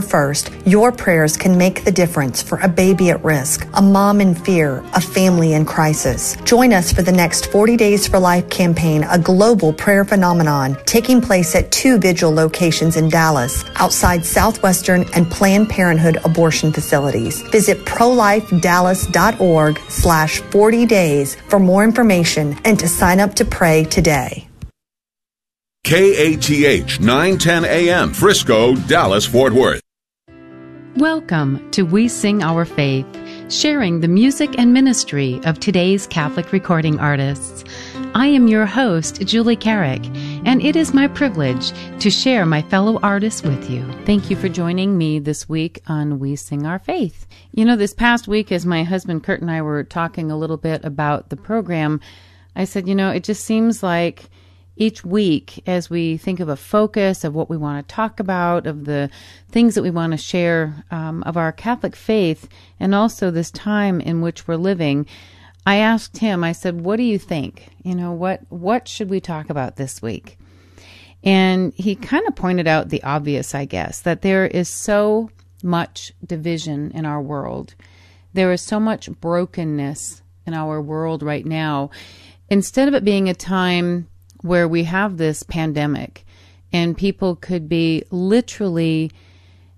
first, your prayers can make the difference for a baby at risk, a mom in fear, a family in crisis. Join us for the next 40 Days for Life campaign, a global prayer phenomenon taking place at two vigil locations in Dallas, outside Southwestern and Planned Parenthood abortion facilities. Visit prolifedallas.org slash 40 days for more information and to sign up to pray today. KATH 910 AM, Frisco, Dallas, Fort Worth. Welcome to We Sing Our Faith, sharing the music and ministry of today's Catholic recording artists. I am your host, Julie Carrick, and it is my privilege to share my fellow artists with you. Thank you for joining me this week on We Sing Our Faith. You know, this past week, as my husband Kurt and I were talking a little bit about the program, I said, you know, it just seems like each week as we think of a focus of what we want to talk about, of the things that we want to share um, of our Catholic faith, and also this time in which we're living. I asked him, I said, what do you think? You know, what, what should we talk about this week? And he kind of pointed out the obvious, I guess, that there is so much division in our world. There is so much brokenness in our world right now. Instead of it being a time where we have this pandemic and people could be literally,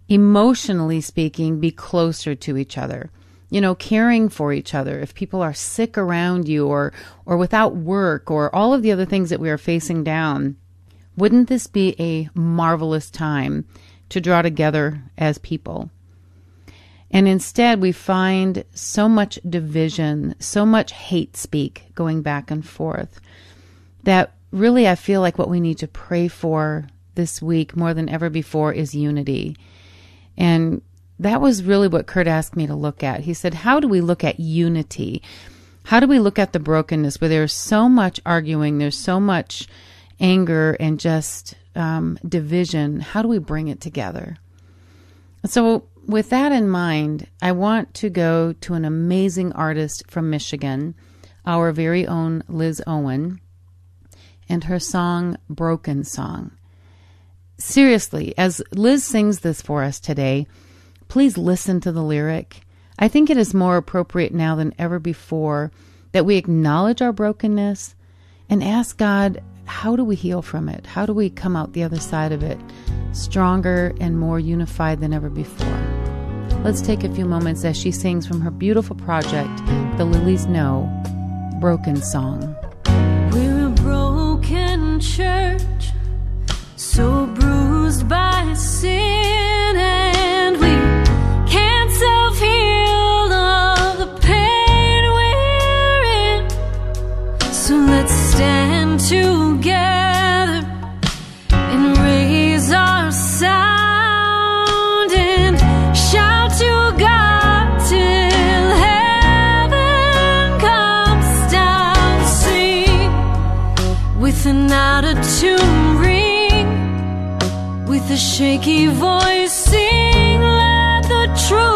emotionally speaking, be closer to each other. You know, caring for each other. If people are sick around you or, or without work or all of the other things that we are facing down, wouldn't this be a marvelous time to draw together as people? And instead, we find so much division, so much hate speak going back and forth that really, I feel like what we need to pray for this week more than ever before is unity. And that was really what Kurt asked me to look at. He said, How do we look at unity? How do we look at the brokenness where there's so much arguing, there's so much anger and just um, division? How do we bring it together? So, with that in mind, I want to go to an amazing artist from Michigan, our very own Liz Owen and her song Broken Song. Seriously, as Liz sings this for us today, please listen to the lyric. I think it is more appropriate now than ever before that we acknowledge our brokenness and ask God, how do we heal from it? How do we come out the other side of it stronger and more unified than ever before? Let's take a few moments as she sings from her beautiful project, The Lilies Know, Broken Song church, so bruised by sin, and we can't self heal all the pain we're in. So let's stand together shaky voice, sing, let the truth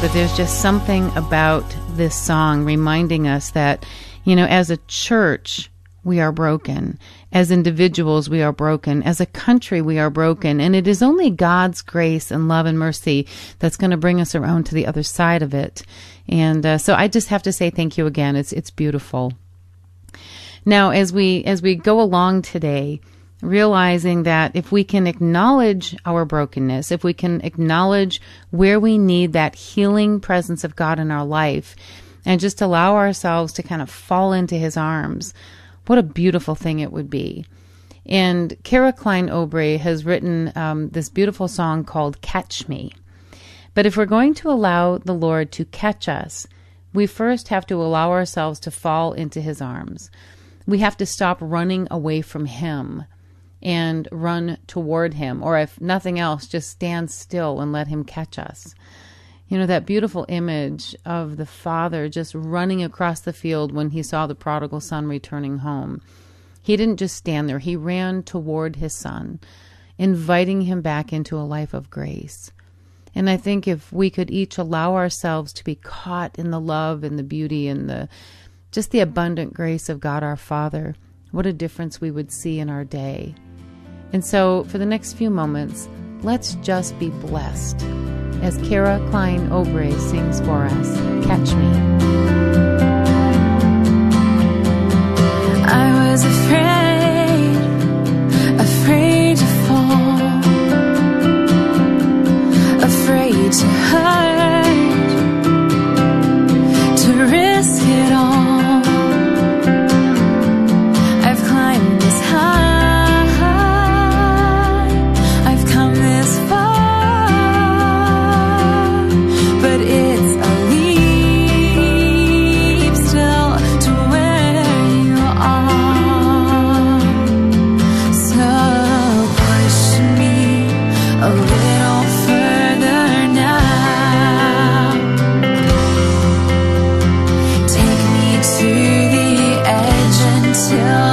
but there's just something about this song reminding us that, you know, as a church, we are broken. As individuals, we are broken. As a country, we are broken. And it is only God's grace and love and mercy that's going to bring us around to the other side of it. And uh, so I just have to say thank you again. It's it's beautiful. Now, as we as we go along today, realizing that if we can acknowledge our brokenness, if we can acknowledge where we need that healing presence of God in our life, and just allow ourselves to kind of fall into His arms, what a beautiful thing it would be. And Kara Klein Obrey has written um, this beautiful song called Catch Me. But if we're going to allow the Lord to catch us, we first have to allow ourselves to fall into His arms. We have to stop running away from Him and run toward Him. Or if nothing else, just stand still and let Him catch us. You know, that beautiful image of the father just running across the field when he saw the prodigal son returning home. He didn't just stand there, he ran toward his son, inviting him back into a life of grace. And I think if we could each allow ourselves to be caught in the love and the beauty and the just the abundant grace of God our Father, what a difference we would see in our day. And so, for the next few moments, let's just be blessed as Kara Klein Obrey sings for us Catch Me. I was afraid, afraid to fall, afraid to hurt, to risk it all. Edge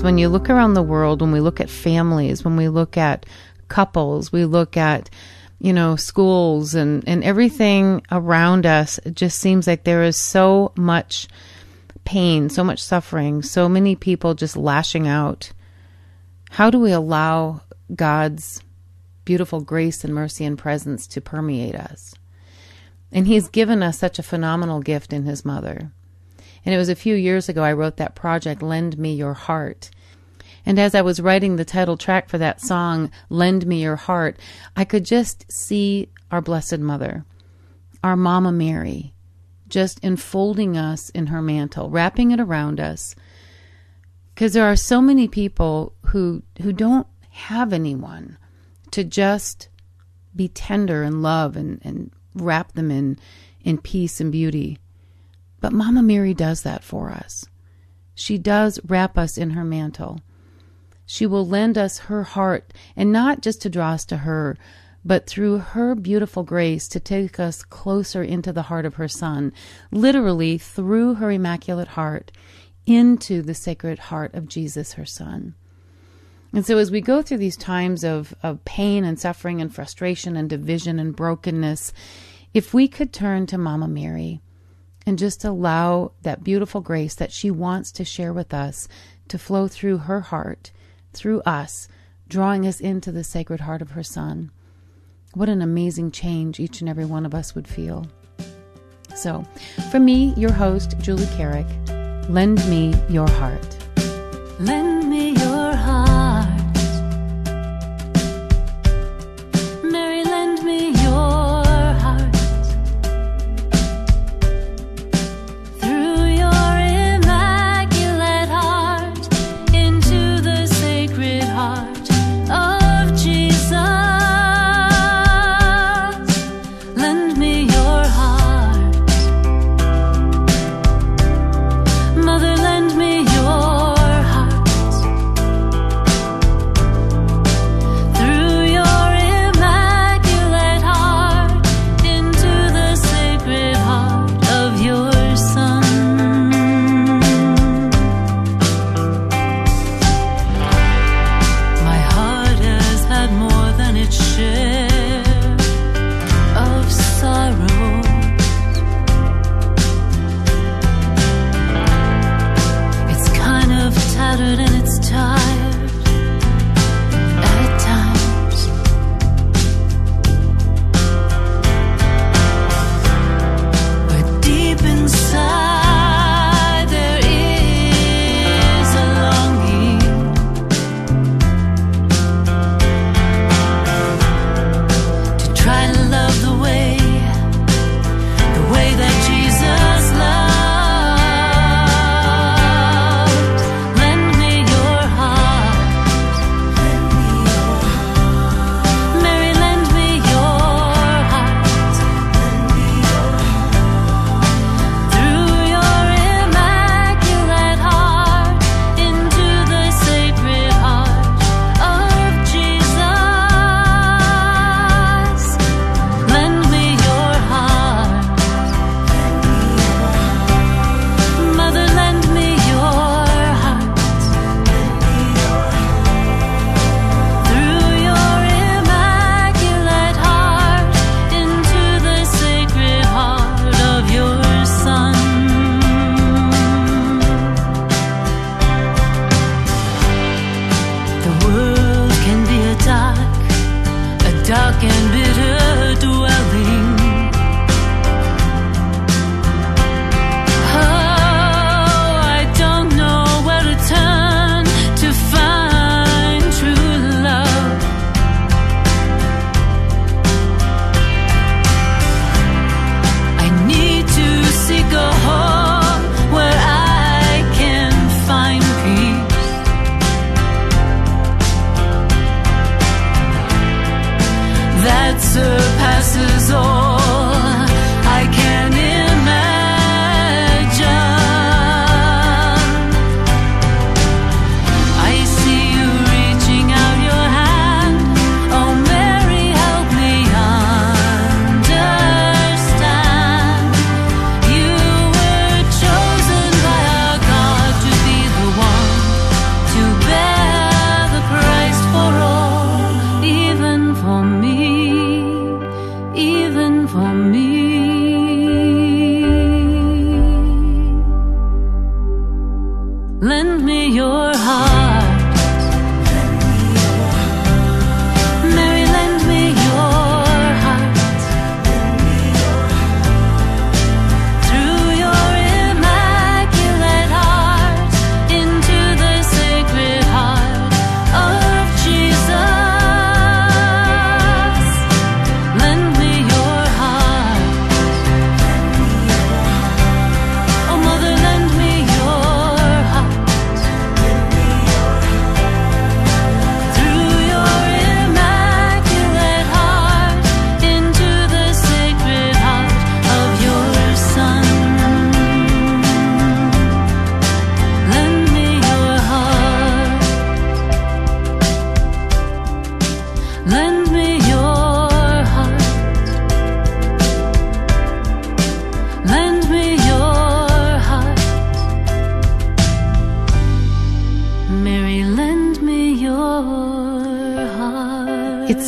is. When you look around the world, when we look at families, when we look at couples, we look at, you know, schools and, and everything around us, it just seems like there is so much pain, so much suffering, so many people just lashing out. How do we allow God's beautiful grace and mercy and presence to permeate us? And He's given us such a phenomenal gift in His mother. And it was a few years ago I wrote that project, Lend Me Your Heart. And as I was writing the title track for that song, Lend Me Your Heart, I could just see our Blessed Mother, our Mama Mary, just enfolding us in her mantle, wrapping it around us. Because there are so many people who, who don't have anyone to just be tender and love and, and wrap them in, in peace and beauty. But Mama Mary does that for us. She does wrap us in her mantle. She will lend us her heart, and not just to draw us to her, but through her beautiful grace to take us closer into the heart of her Son, literally through her immaculate heart into the sacred heart of Jesus, her Son. And so, as we go through these times of, of pain and suffering and frustration and division and brokenness, if we could turn to Mama Mary, and just allow that beautiful grace that she wants to share with us to flow through her heart, through us, drawing us into the sacred heart of her Son. What an amazing change each and every one of us would feel. So, for me, your host, Julie Carrick, lend me your heart. Lend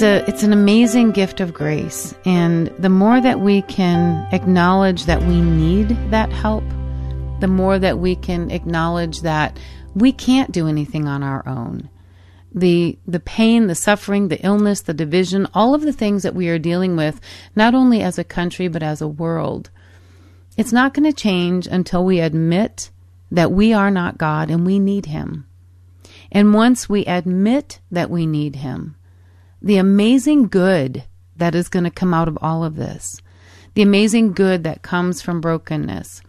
It's a it's an amazing gift of grace and the more that we can acknowledge that we need that help, the more that we can acknowledge that we can't do anything on our own. The the pain, the suffering, the illness, the division, all of the things that we are dealing with not only as a country but as a world. It's not going to change until we admit that we are not God and we need him. And once we admit that we need Him, the amazing good that is going to come out of all of this, the amazing good that comes from brokenness.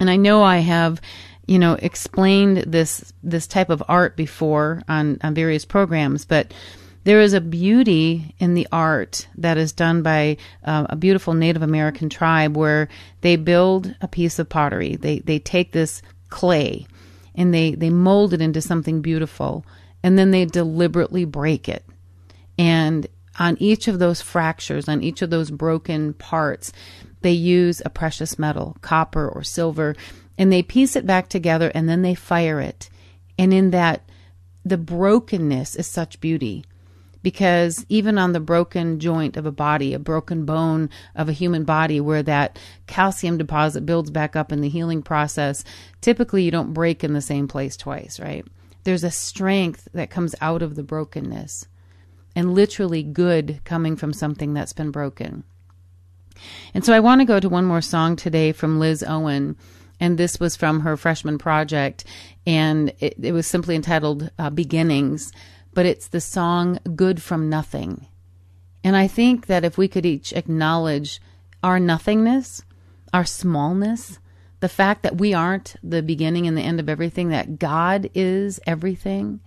And I know I have, you know, explained this this type of art before on, on various programs, but there is a beauty in the art that is done by uh, a beautiful Native American tribe where they build a piece of pottery. They they take this clay and they they mold it into something beautiful and then they deliberately break it and on each of those fractures on each of those broken parts they use a precious metal copper or silver and they piece it back together and then they fire it and in that the brokenness is such beauty because even on the broken joint of a body, a broken bone of a human body, where that calcium deposit builds back up in the healing process, typically you don't break in the same place twice, right? There's a strength that comes out of the brokenness and literally good coming from something that's been broken. And so I want to go to one more song today from Liz Owen. And this was from her freshman project. And it, it was simply entitled uh, Beginnings but it's the song Good from Nothing. And I think that if we could each acknowledge our nothingness, our smallness, the fact that we aren't the beginning and the end of everything, that God is everything,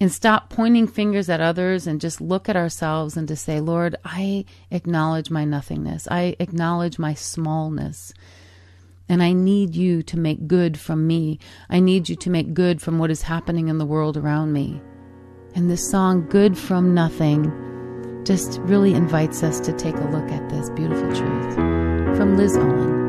and stop pointing fingers at others and just look at ourselves and to say, Lord, I acknowledge my nothingness. I acknowledge my smallness. And I need you to make good from me. I need you to make good from what is happening in the world around me. And this song, Good from Nothing, just really invites us to take a look at this beautiful truth from Liz Owen.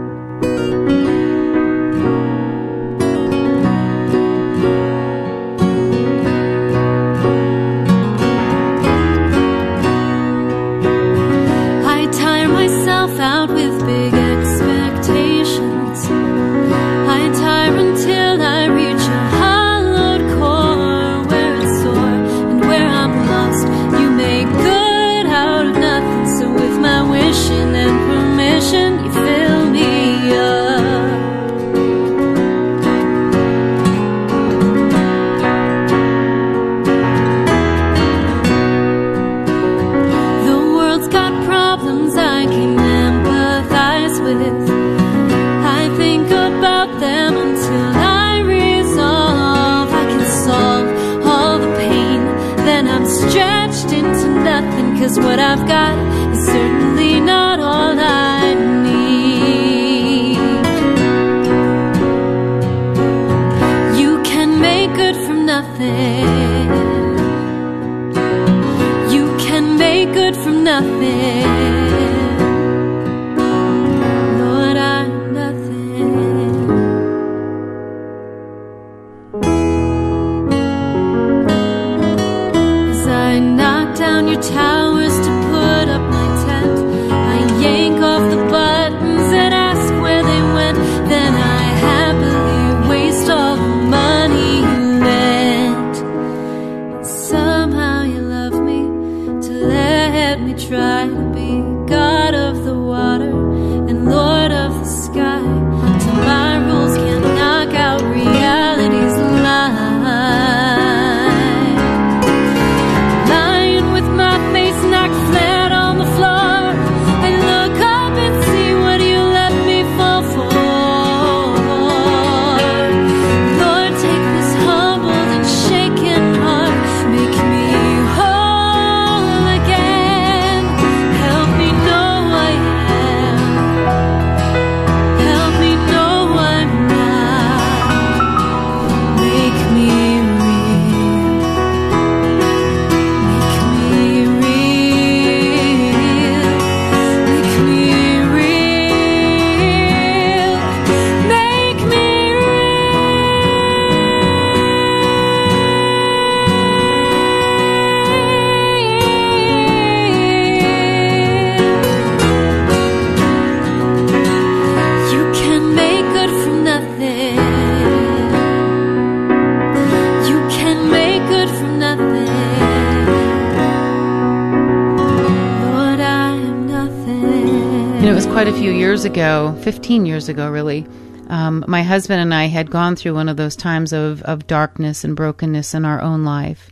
Ago, 15 years ago, really, um, my husband and I had gone through one of those times of, of darkness and brokenness in our own life.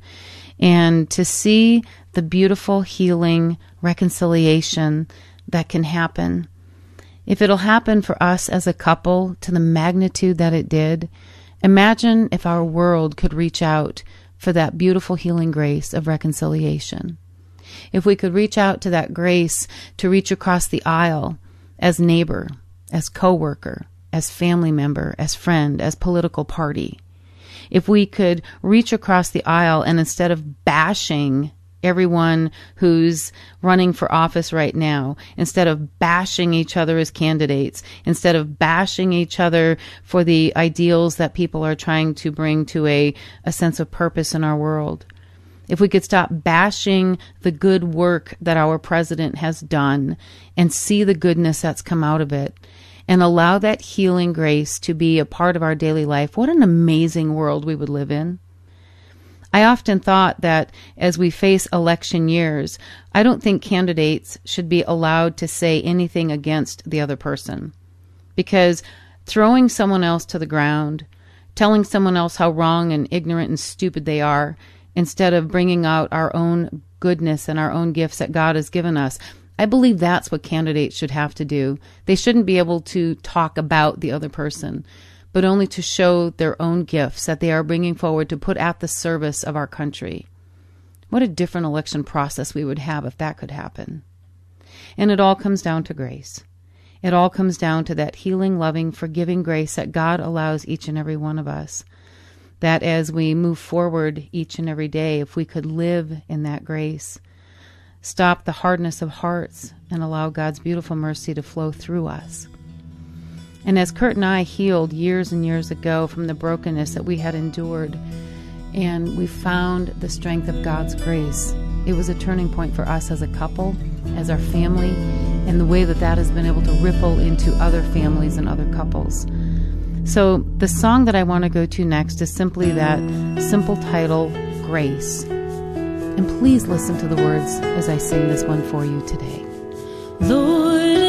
And to see the beautiful healing, reconciliation that can happen. If it'll happen for us as a couple to the magnitude that it did, imagine if our world could reach out for that beautiful healing grace of reconciliation. If we could reach out to that grace to reach across the aisle as neighbor, as coworker, as family member, as friend, as political party. If we could reach across the aisle and instead of bashing everyone who's running for office right now, instead of bashing each other as candidates, instead of bashing each other for the ideals that people are trying to bring to a, a sense of purpose in our world. If we could stop bashing the good work that our president has done and see the goodness that's come out of it and allow that healing grace to be a part of our daily life, what an amazing world we would live in. I often thought that as we face election years, I don't think candidates should be allowed to say anything against the other person. Because throwing someone else to the ground, telling someone else how wrong and ignorant and stupid they are, instead of bringing out our own goodness and our own gifts that God has given us, I believe that's what candidates should have to do. They shouldn't be able to talk about the other person but only to show their own gifts that they are bringing forward to put at the service of our country. What a different election process we would have if that could happen. And it all comes down to grace. It all comes down to that healing, loving, forgiving grace that God allows each and every one of us. That as we move forward each and every day, if we could live in that grace, stop the hardness of hearts, and allow God's beautiful mercy to flow through us. And as Kurt and I healed years and years ago from the brokenness that we had endured, and we found the strength of God's grace, it was a turning point for us as a couple, as our family, and the way that that has been able to ripple into other families and other couples. So, the song that I want to go to next is simply that simple title, Grace. And please listen to the words as I sing this one for you today. Lord,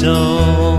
Don't.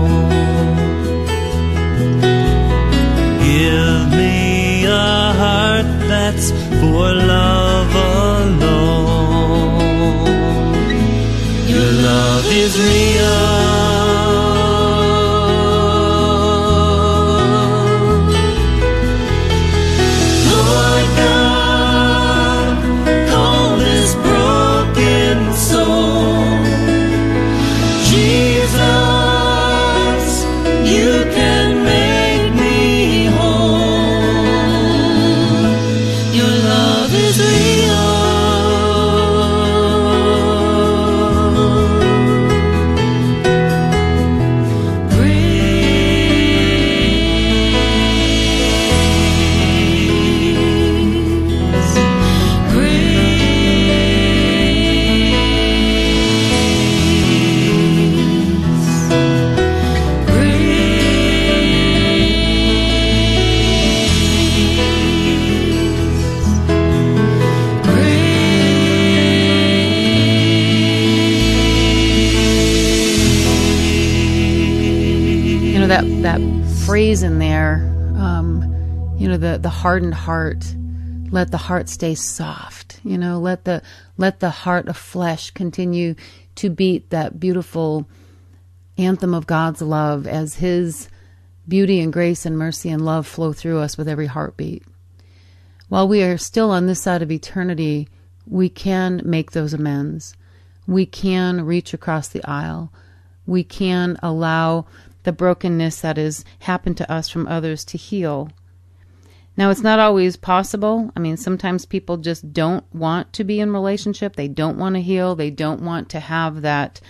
Hardened heart, let the heart stay soft. You know, let the let the heart of flesh continue to beat that beautiful anthem of God's love as His beauty and grace and mercy and love flow through us with every heartbeat. While we are still on this side of eternity, we can make those amends. We can reach across the aisle. We can allow the brokenness that has happened to us from others to heal. Now, it's not always possible. I mean, sometimes people just don't want to be in relationship. They don't want to heal. They don't want to have that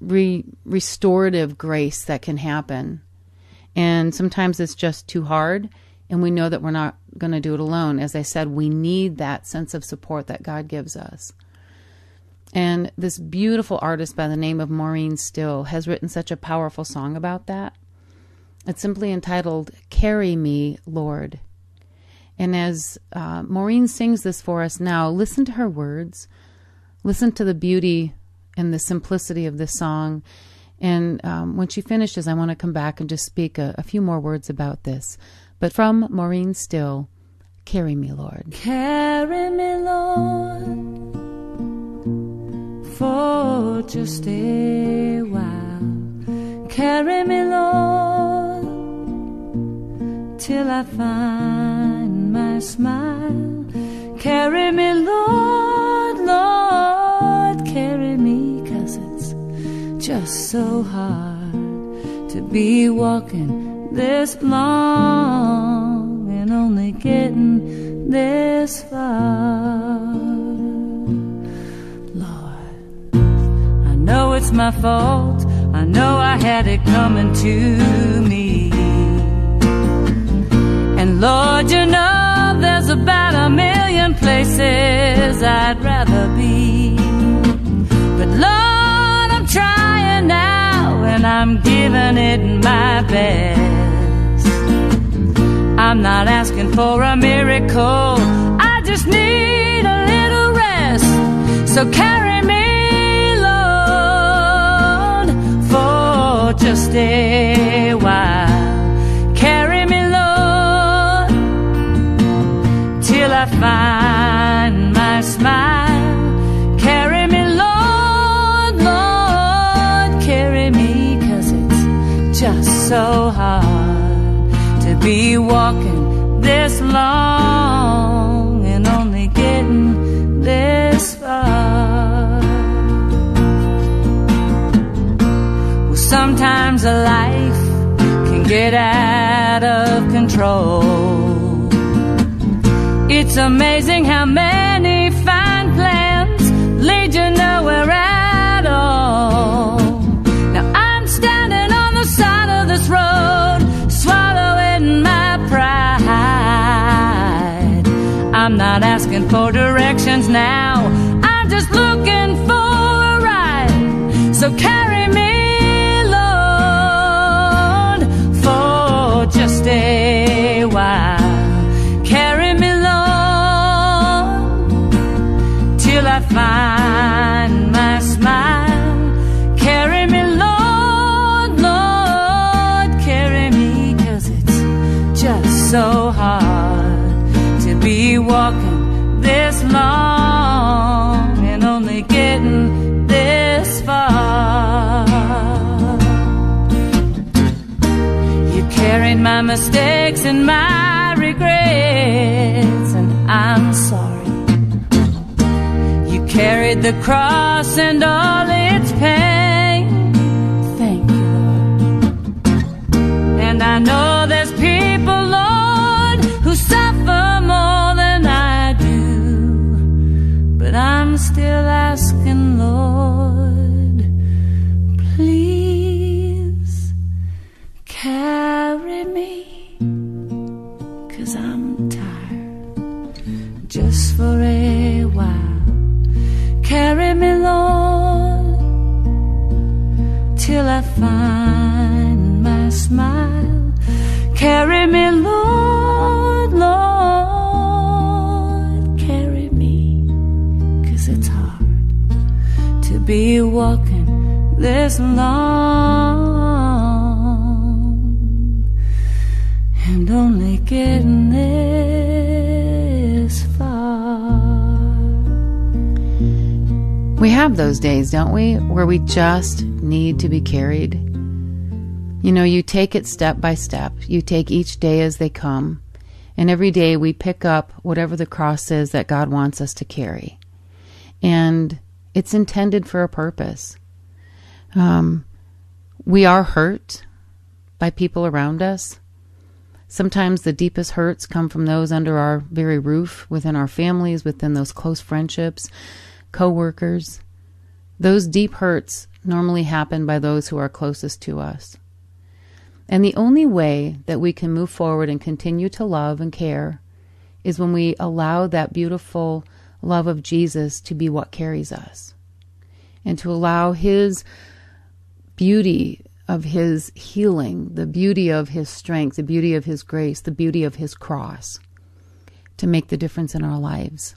re- restorative grace that can happen. And sometimes it's just too hard, and we know that we're not going to do it alone. As I said, we need that sense of support that God gives us. And this beautiful artist by the name of Maureen Still has written such a powerful song about that. It's simply entitled Carry Me, Lord. And as uh, Maureen sings this for us now, listen to her words, listen to the beauty and the simplicity of this song, and um, when she finishes, I want to come back and just speak a, a few more words about this. But from Maureen Still, Carry Me, Lord. Carry me, Lord, for just a while. Carry me, Lord, till I find my smile. Carry me, Lord, Lord, carry me, cause it's just so hard to be walking this long and only getting this far. Lord, I know it's my fault. I know I had it coming to me. And Lord, you know there's about a million places I'd rather be. But Lord, I'm trying now and I'm giving it my best. I'm not asking for a miracle, I just need a little rest. So carry me, Lord, for just a control. It's amazing how many fine plans lead you nowhere at all. Now I'm standing on the side of this road, swallowing my pride. I'm not asking for directions now, I'm just looking for a ride. So my mistakes and my regrets, and I'm sorry. You carried the cross and all its pain. Thank you, Lord. And I know don't we, where we just need to be carried. You know, you take it step by step. You take each day as they come. And every day we pick up whatever the cross is that God wants us to carry. And it's intended for a purpose. Um, we are hurt by people around us. Sometimes the deepest hurts come from those under our very roof, within our families, within those close friendships, co-workers. Those deep hurts normally happen by those who are closest to us. And the only way that we can move forward and continue to love and care is when we allow that beautiful love of Jesus to be what carries us and to allow His beauty of His healing, the beauty of His strength, the beauty of His grace, the beauty of His cross to make the difference in our lives.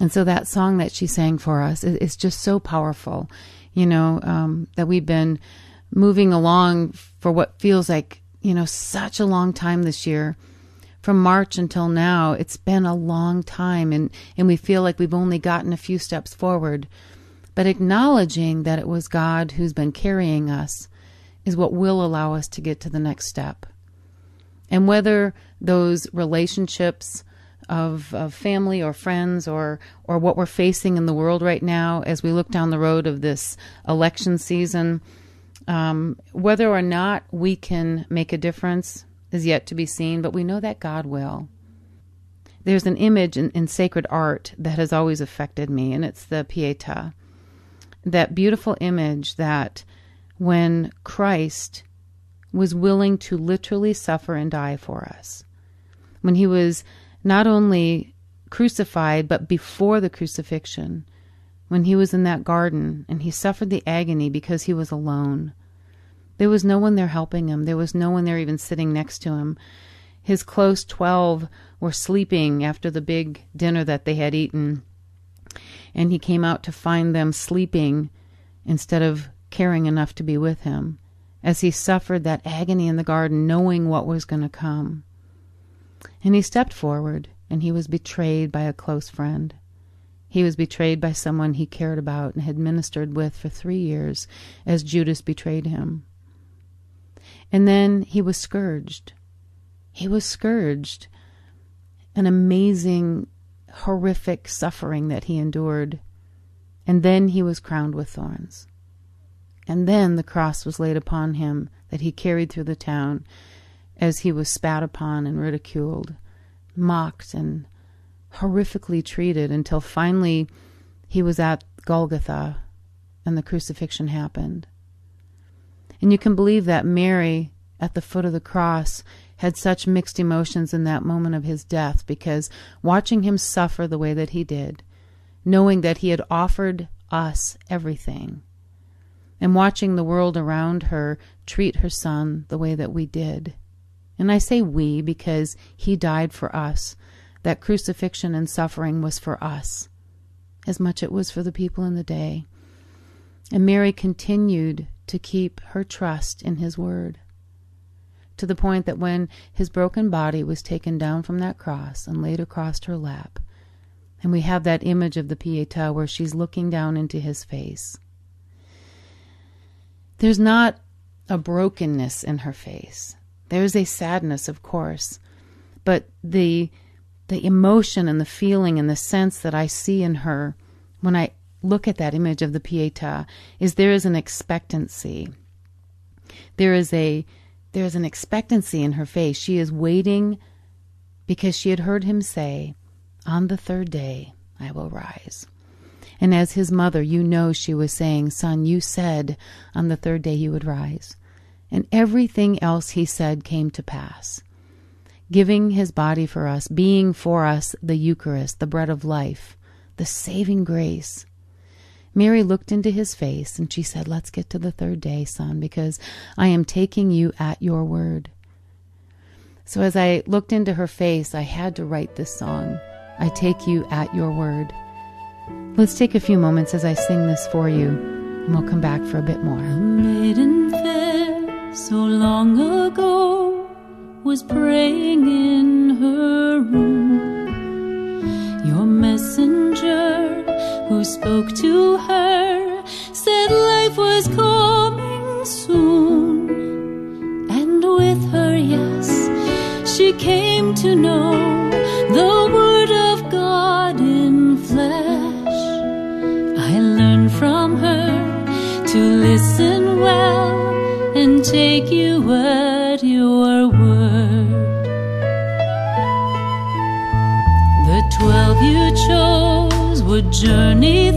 And so that song that she sang for us is, just so powerful, you know, um, that we've been moving along for what feels like, you know, such a long time this year. From March until now, it's been a long time, and, and we feel like we've only gotten a few steps forward. But acknowledging that it was God who's been carrying us is what will allow us to get to the next step. And whether those relationships of, of family or friends or, or what we're facing in the world right now as we look down the road of this election season, um, whether or not we can make a difference is yet to be seen, but we know that God will. There's an image in, in sacred art that has always affected me, and it's the Pietà. That beautiful image that when Christ was willing to literally suffer and die for us, when he was not only crucified, but before the crucifixion, when he was in that garden and he suffered the agony because he was alone. There was no one there helping him. There was no one there even sitting next to him. His close twelve were sleeping after the big dinner that they had eaten. And he came out to find them sleeping instead of caring enough to be with him as he suffered that agony in the garden, knowing what was going to come. And he stepped forward and he was betrayed by a close friend. He was betrayed by someone he cared about and had ministered with for three years as Judas betrayed him. And then he was scourged. He was scourged. An amazing, horrific suffering that he endured. And then he was crowned with thorns. And then the cross was laid upon him that he carried through the town as he was spat upon and ridiculed, mocked and horrifically treated until finally he was at Golgotha and the crucifixion happened. And you can believe that Mary at the foot of the cross had such mixed emotions in that moment of his death because watching him suffer the way that he did, knowing that he had offered us everything, and watching the world around her treat her son the way that we did. And I say we because he died for us that crucifixion and suffering was for us, as much it was for the people in the day. And Mary continued to keep her trust in his word, to the point that when his broken body was taken down from that cross and laid across her lap, and we have that image of the Pietà where she's looking down into his face. There's not a brokenness in her face. There's a sadness, of course, but the the emotion and the feeling and the sense that I see in her when I look at that image of the Pietà is there is an expectancy. There is a there is an expectancy in her face. She is waiting because she had heard him say, "On the third day I will rise." And as his mother, you know she was saying, "Son, you said on the third day you would rise." And everything else he said came to pass giving his body for us, being for us the Eucharist, the bread of life, the saving grace. Mary looked into his face and she said, Let's get to the third day, son, because I am taking you at your word. So as I looked into her face, I had to write this song, I Take You at Your Word. Let's take a few moments as I sing this for you, and we'll come back for a bit more. Was praying in her room. Your messenger who spoke to her said life was coming soon. And with her, yes, she came to know the Word of God in flesh. I learned from her to listen well and take you journey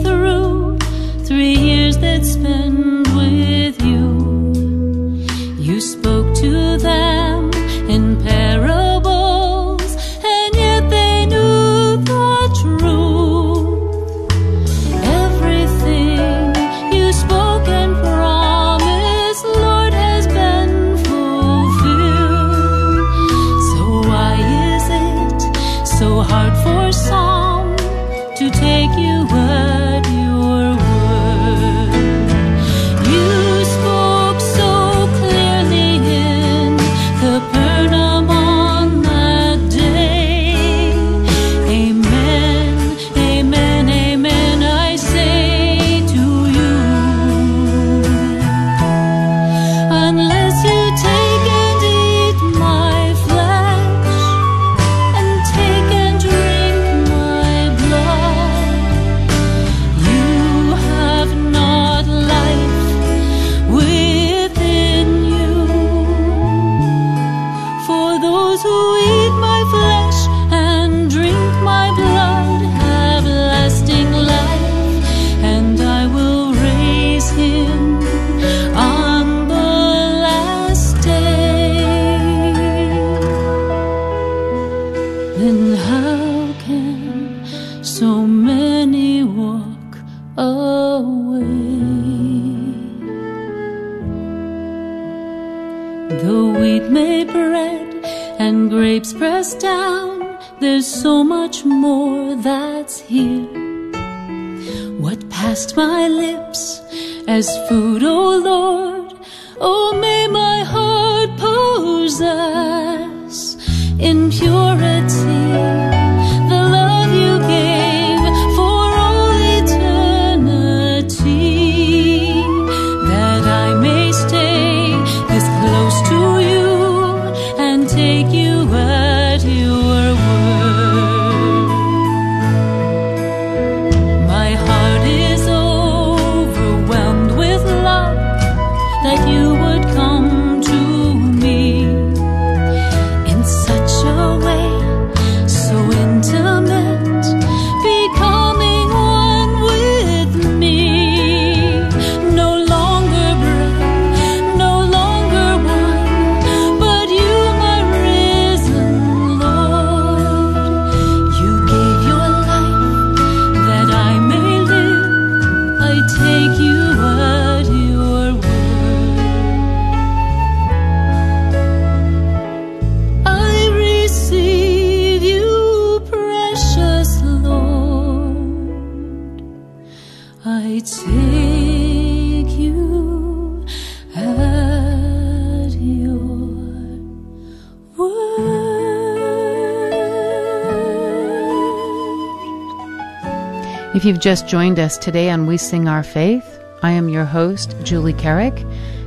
If you've just joined us today on We Sing Our Faith, I am your host, Julie Carrick,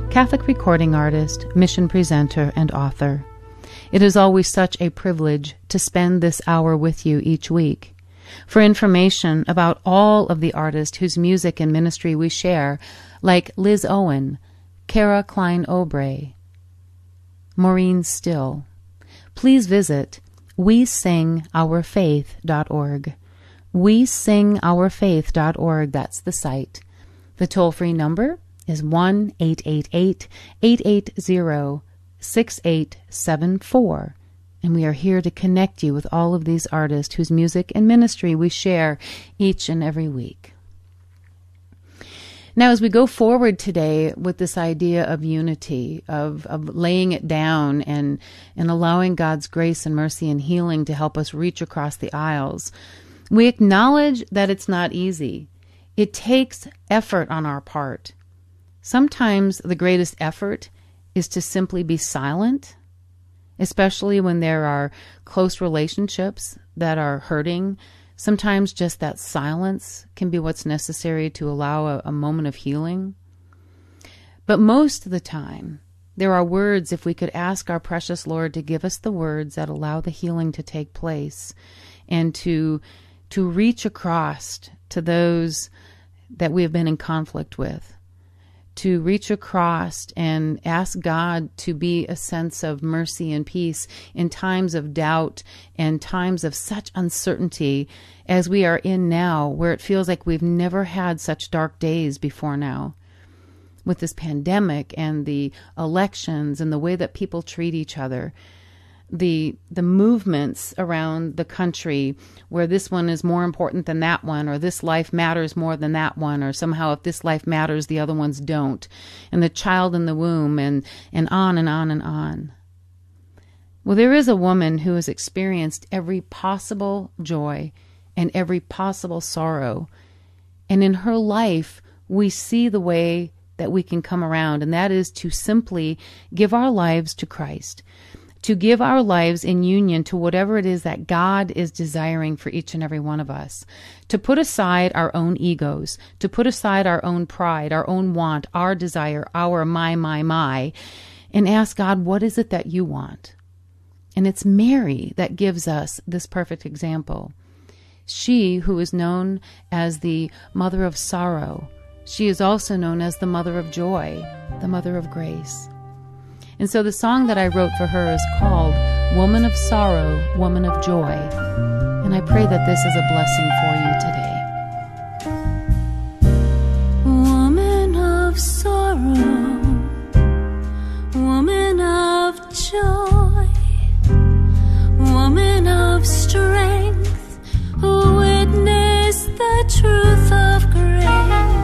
Catholic recording artist, mission presenter, and author. It is always such a privilege to spend this hour with you each week. For information about all of the artists whose music and ministry we share, like Liz Owen, Kara Klein Obrey, Maureen Still, please visit wesingourfaith.org. Wesingourfaith.org, that's the site. The toll free number is 1 888 880 6874. And we are here to connect you with all of these artists whose music and ministry we share each and every week. Now, as we go forward today with this idea of unity, of, of laying it down and, and allowing God's grace and mercy and healing to help us reach across the aisles, we acknowledge that it's not easy. It takes effort on our part. Sometimes the greatest effort is to simply be silent especially when there are close relationships that are hurting. Sometimes just that silence can be what's necessary to allow a, a moment of healing. But most of the time, there are words, if we could ask our precious Lord to give us the words that allow the healing to take place and to, to reach across to those that we have been in conflict with to reach across and ask God to be a sense of mercy and peace in times of doubt and times of such uncertainty as we are in now, where it feels like we've never had such dark days before now. With this pandemic and the elections and the way that people treat each other, the the movements around the country where this one is more important than that one or this life matters more than that one or somehow if this life matters the other ones don't. And the child in the womb and and on and on and on. Well there is a woman who has experienced every possible joy and every possible sorrow. And in her life we see the way that we can come around and that is to simply give our lives to Christ to give our lives in union to whatever it is that God is desiring for each and every one of us, to put aside our own egos, to put aside our own pride, our own want, our desire, our my, my, my, and ask God, what is it that you want? And it's Mary that gives us this perfect example. She, who is known as the mother of sorrow, she is also known as the mother of joy, the mother of grace. And so the song that I wrote for her is called Woman of Sorrow, Woman of Joy. And I pray that this is a blessing for you today. Woman of sorrow, woman of joy, woman of strength, who witness the truth of grace,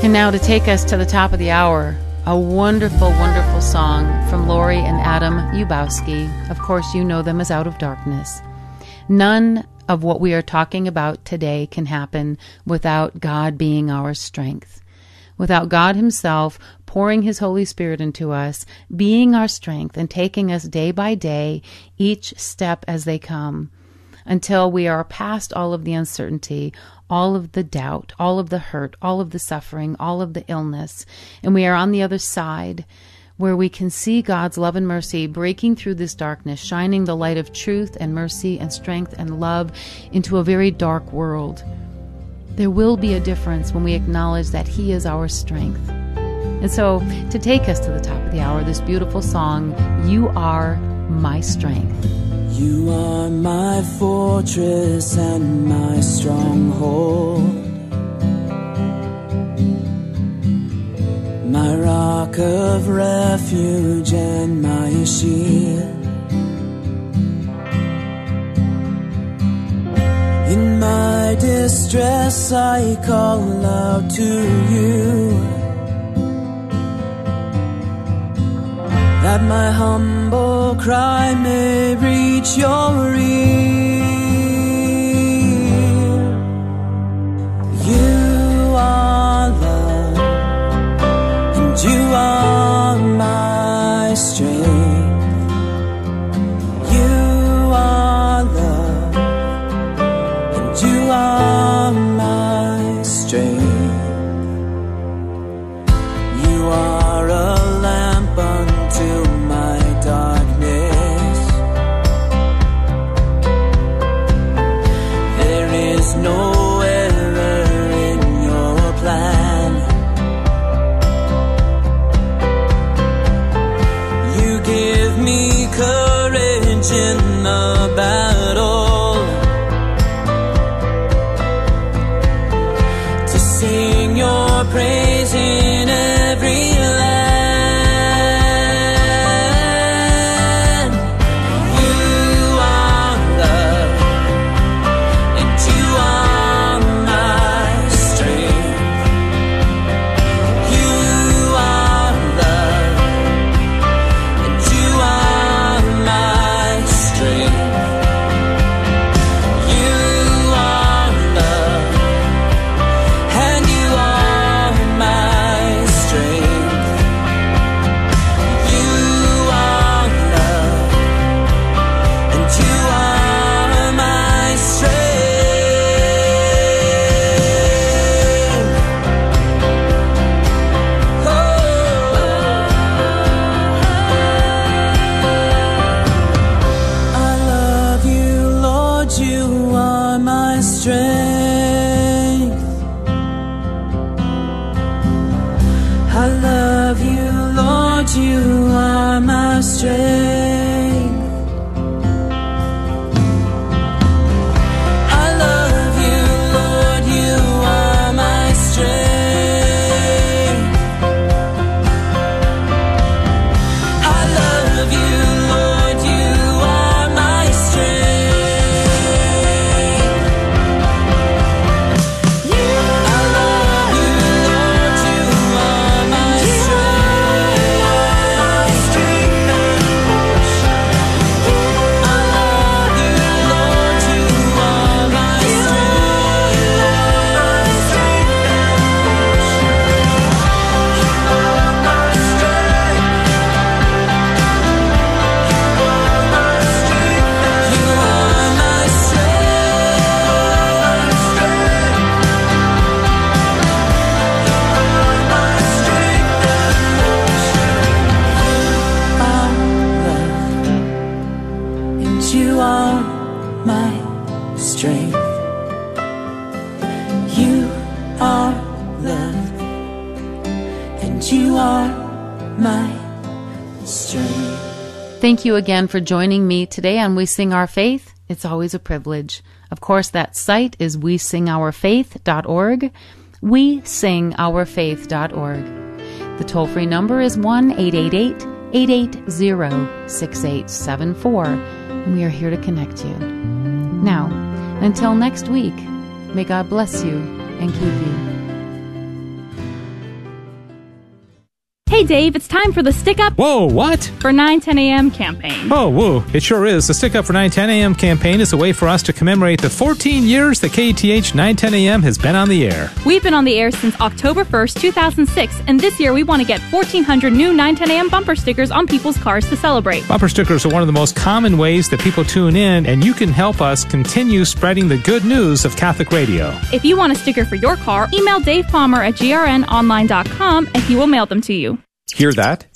And now to take us to the top of the hour, a wonderful, wonderful song from Lori and Adam Ubowski. Of course, you know them as Out of Darkness. None of what we are talking about today can happen without God being our strength. Without God Himself pouring His Holy Spirit into us, being our strength, and taking us day by day, each step as they come, until we are past all of the uncertainty, all of the doubt, all of the hurt, all of the suffering, all of the illness, and we are on the other side where we can see God's love and mercy breaking through this darkness, shining the light of truth and mercy and strength and love into a very dark world. There will be a difference when we acknowledge that He is our strength. And so, to take us to the top of the hour, this beautiful song, You Are My Strength. You are my fortress and my stronghold, my rock of refuge and my shield. In my distress, I call out to you. That my humble cry may reach your ear. You are love, and you are Thank you again for joining me today on We Sing Our Faith. It's always a privilege. Of course, that site is we sing our faith.org. We sing our faith.org. The toll free number is 1 888 880 6874, and we are here to connect you. Now, until next week, may God bless you and keep you. Hey Dave, it's time for the Stick Up Whoa, what? for 9 10 a.m. campaign. Oh, woo. It sure is. The Stick Up for 910 AM campaign is a way for us to commemorate the 14 years that KATH 910 AM has been on the air. We've been on the air since October 1st, 2006, and this year we want to get 1,400 new 9 10 a.m. bumper stickers on people's cars to celebrate. Bumper stickers are one of the most common ways that people tune in, and you can help us continue spreading the good news of Catholic radio. If you want a sticker for your car, email Dave Palmer at grnonline.com and he will mail them to you. Hear that?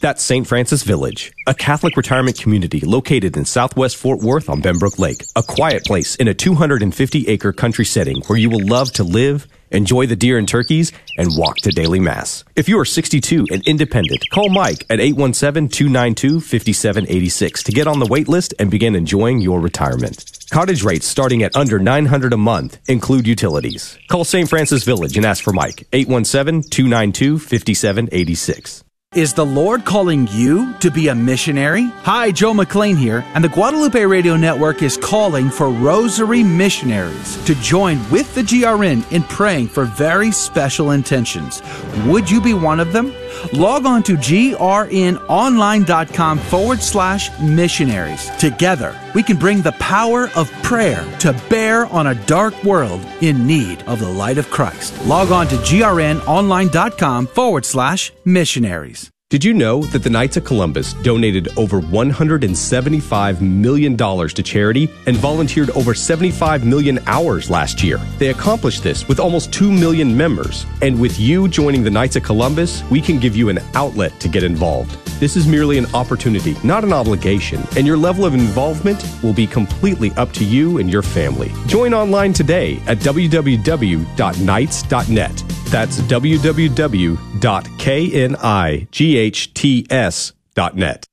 That's St. Francis Village, a Catholic retirement community located in southwest Fort Worth on Benbrook Lake. A quiet place in a 250 acre country setting where you will love to live, enjoy the deer and turkeys, and walk to daily mass. If you are 62 and independent, call Mike at 817-292-5786 to get on the wait list and begin enjoying your retirement. Cottage rates starting at under 900 a month include utilities. Call St. Francis Village and ask for Mike, 817-292-5786. Is the Lord calling you to be a missionary? Hi, Joe McLean here, and the Guadalupe Radio Network is calling for Rosary missionaries to join with the GRN in praying for very special intentions. Would you be one of them? Log on to grnonline.com forward slash missionaries. Together, we can bring the power of prayer to bear on a dark world in need of the light of Christ. Log on to grnonline.com forward slash missionaries. Did you know that the Knights of Columbus donated over $175 million to charity and volunteered over 75 million hours last year? They accomplished this with almost 2 million members. And with you joining the Knights of Columbus, we can give you an outlet to get involved. This is merely an opportunity, not an obligation, and your level of involvement will be completely up to you and your family. Join online today at www.knights.net. That's www.knights.net.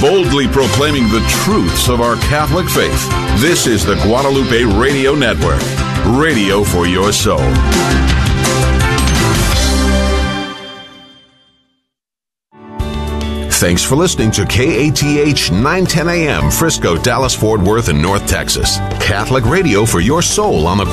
Boldly proclaiming the truths of our Catholic faith. This is the Guadalupe Radio Network. Radio for your soul. Thanks for listening to KATH 910 AM, Frisco, Dallas, Fort Worth, and North Texas. Catholic radio for your soul on the